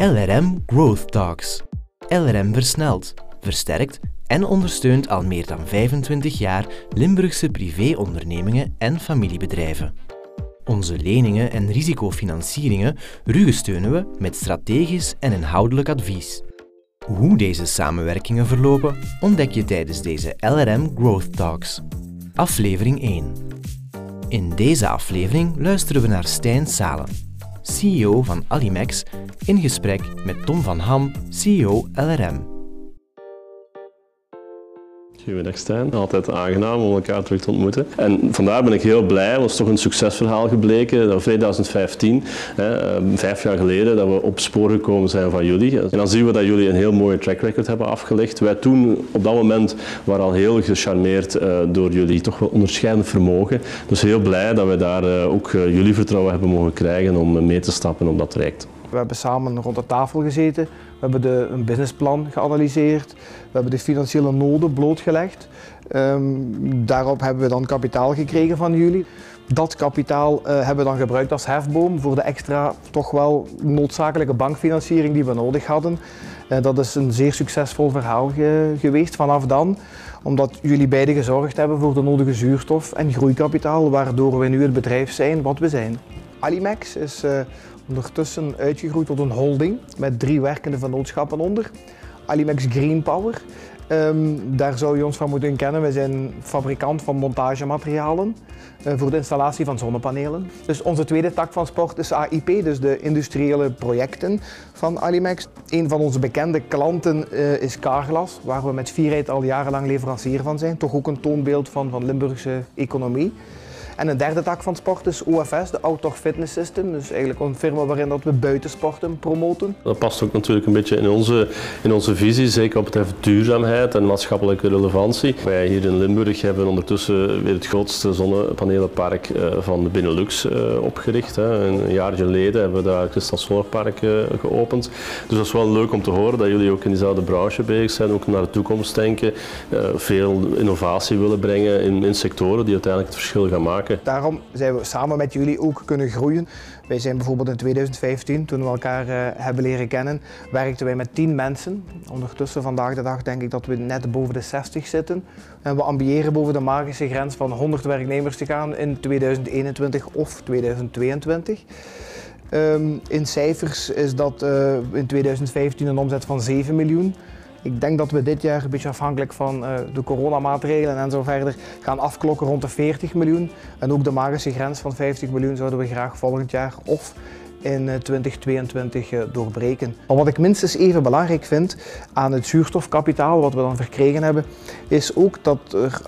LRM Growth Talks. LRM versnelt, versterkt en ondersteunt al meer dan 25 jaar Limburgse privéondernemingen en familiebedrijven. Onze leningen en risicofinancieringen rugsteunen we met strategisch en inhoudelijk advies. Hoe deze samenwerkingen verlopen, ontdek je tijdens deze LRM Growth Talks. Aflevering 1. In deze aflevering luisteren we naar Stijn Salen, CEO van Alimex, in gesprek met Tom van Ham, CEO LRM. Goedendag Stijn, altijd aangenaam om elkaar terug te ontmoeten. En vandaar ben ik heel blij, het is toch een succesverhaal gebleken dat 2015, hè, ehm, vijf jaar geleden, dat we op spoor gekomen zijn van jullie. En dan zien we dat jullie een heel mooie track record hebben afgelegd. Wij toen op dat moment waren al heel gecharmeerd uh, door jullie toch wel onderscheidend vermogen. Dus heel blij dat we daar uh, ook uh, jullie vertrouwen hebben mogen krijgen om mee te stappen op dat traject. We hebben samen rond de tafel gezeten, we hebben de, een businessplan geanalyseerd, we hebben de financiële noden blootgelegd. Um, daarop hebben we dan kapitaal gekregen van jullie. Dat kapitaal uh, hebben we dan gebruikt als hefboom voor de extra toch wel noodzakelijke bankfinanciering die we nodig hadden. Uh, dat is een zeer succesvol verhaal ge geweest vanaf dan, omdat jullie beiden gezorgd hebben voor de nodige zuurstof en groeikapitaal, waardoor we nu het bedrijf zijn wat we zijn. Alimex is uh, ondertussen uitgegroeid tot een holding met drie werkende vennootschappen onder. Alimex Green Power. Um, daar zou je ons van moeten kennen. Wij zijn fabrikant van montagematerialen uh, voor de installatie van zonnepanelen. Dus onze tweede tak van sport is AIP, dus de industriële projecten van Alimex. Een van onze bekende klanten uh, is Carglass, waar we met Vierheid al jarenlang leverancier van zijn. Toch ook een toonbeeld van, van Limburgse economie. En een derde tak van sport is OFS, de Outdoor Fitness System. Dus eigenlijk een firma waarin dat we buitensporten promoten. Dat past ook natuurlijk een beetje in onze, in onze visie, zeker op het betreft duurzaamheid en maatschappelijke relevantie. Wij hier in Limburg hebben ondertussen weer het grootste zonnepanelenpark van de Benelux opgericht. Een jaar geleden hebben we daar het Kristal Solarpark geopend. Dus dat is wel leuk om te horen dat jullie ook in diezelfde branche bezig zijn, ook naar de toekomst denken, veel innovatie willen brengen in, in sectoren die uiteindelijk het verschil gaan maken. Daarom zijn we samen met jullie ook kunnen groeien. Wij zijn bijvoorbeeld in 2015, toen we elkaar uh, hebben leren kennen, werkten wij met 10 mensen. Ondertussen vandaag de dag denk ik dat we net boven de 60 zitten. En we ambiëren boven de magische grens van 100 werknemers te gaan in 2021 of 2022. Um, in cijfers is dat uh, in 2015 een omzet van 7 miljoen. Ik denk dat we dit jaar, een beetje afhankelijk van uh, de coronamaatregelen en zo verder, gaan afklokken rond de 40 miljoen. En ook de magische grens van 50 miljoen zouden we graag volgend jaar of in 2022 uh, doorbreken. Maar wat ik minstens even belangrijk vind aan het zuurstofkapitaal wat we dan verkregen hebben, is ook dat er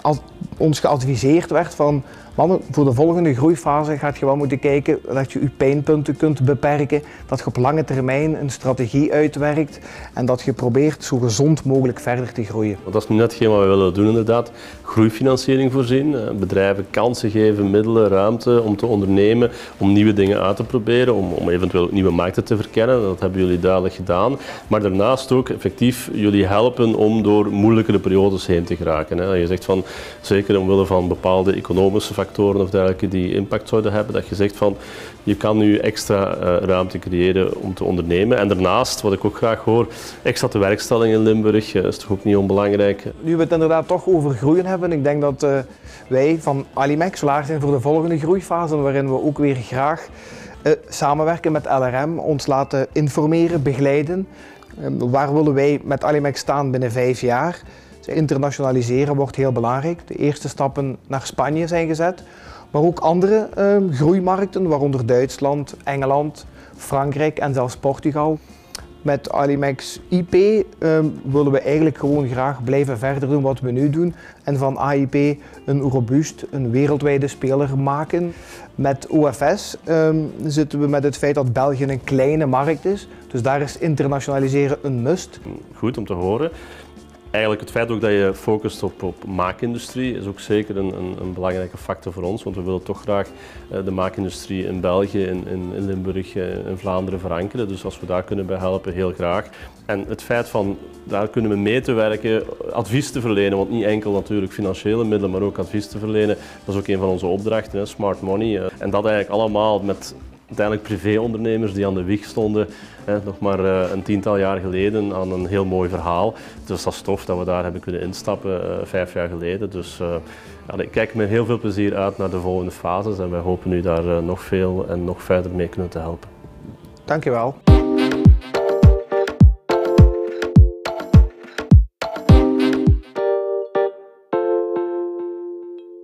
ons geadviseerd werd van mannen, voor de volgende groeifase gaat je wel moeten kijken dat je je pijnpunten kunt beperken, dat je op lange termijn een strategie uitwerkt en dat je probeert zo gezond mogelijk verder te groeien. Dat is nu net wat we willen doen inderdaad. Groeifinanciering voorzien, bedrijven kansen geven, middelen, ruimte om te ondernemen, om nieuwe dingen uit te proberen, om, om eventueel nieuwe markten te verkennen. Dat hebben jullie duidelijk gedaan. Maar daarnaast ook effectief jullie helpen om door moeilijkere periodes heen te geraken. Je zegt van, zeker omwille van bepaalde economische factoren of dergelijke die impact zouden hebben, dat je zegt van je kan nu extra uh, ruimte creëren om te ondernemen. En daarnaast, wat ik ook graag hoor, extra tewerkstelling in Limburg, uh, is toch ook niet onbelangrijk. Nu we het inderdaad toch over groeien hebben, ik denk dat uh, wij van Alimex klaar zijn voor de volgende groeifase, waarin we ook weer graag samenwerken met LRM, ons laten informeren, begeleiden. waar willen wij met Alimex staan binnen vijf jaar? Internationaliseren wordt heel belangrijk. De eerste stappen naar Spanje zijn gezet, maar ook andere uh, groeimarkten, waaronder Duitsland, Engeland, Frankrijk en zelfs Portugal. Met Alimex IP uh, willen we eigenlijk gewoon graag blijven verder doen wat we nu doen en van AIP een robuust, een wereldwijde speler maken. Met OFS um, zitten we met het feit dat België een kleine markt is, dus daar is internationaliseren een must. Goed om te horen eigenlijk het feit ook dat je focust op, op maakindustrie is ook zeker een, een, een, belangrijke factor voor ons. Want we willen toch graag de maakindustrie in België, in, in, Limburg, in Vlaanderen verankeren. Dus als we daar kunnen bij helpen, heel graag. En het feit van daar kunnen we mee te werken, advies te verlenen, want niet enkel natuurlijk financiële middelen, maar ook advies te verlenen. Dat is ook een van onze opdrachten, hè, smart money. En dat eigenlijk allemaal met uiteindelijk privéondernemers die aan de wieg stonden, hè, nog maar uh, een tiental jaar geleden, aan een heel mooi verhaal. Dus dat is tof dat we daar hebben kunnen instappen uh, vijf jaar geleden. Dus ja, ik kijk met heel veel plezier uit naar de volgende fases en wij hopen u daar nog veel en nog verder mee kunnen helpen. Dankjewel.